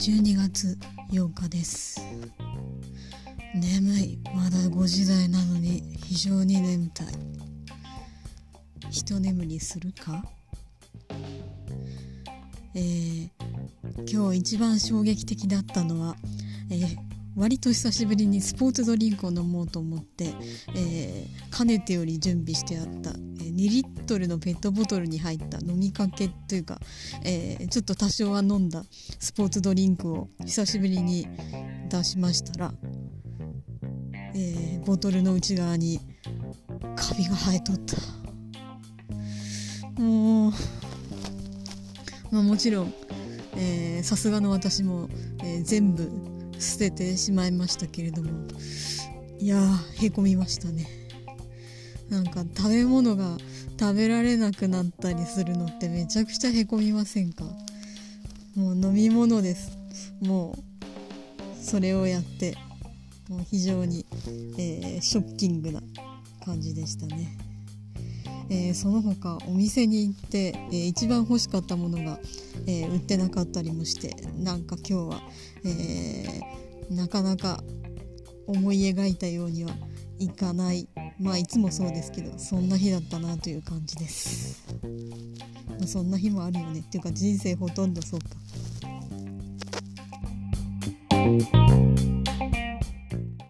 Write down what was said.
12月8日です。眠い。まだ5時台なのに非常に眠たい。一眠りするか？えー、今日一番衝撃的だったのは、えー、割と久しぶりにスポーツドリンクを飲もうと思って、えー、かねてより準備してあった、2リットルのペットボトルに入った飲みかけというか、えー、ちょっと多少は飲んだスポーツドリンクを久しぶりに出しましたら、えー、ボトルの内側にカビが生えとった。もう、まあ、もちろんさすがの私も、えー、全部捨ててしまいましたけれどもいやーへこみましたね。なんか食べ物が食べられなくなったりするのってめちゃくちゃへこみませんか？もう飲み物です。もうそれをやってもう非常に、えー、ショッキングな感じでしたね、えー、その他お店に行って、えー、一番欲しかったものが、え売ってなかったりもしてなんか今日は、えなかなか思い描いたようにはいかないまあいつもそうですけどそんな日だったなという感じです、まあ、そんな日もあるよねっていうか人生ほとんどそうか。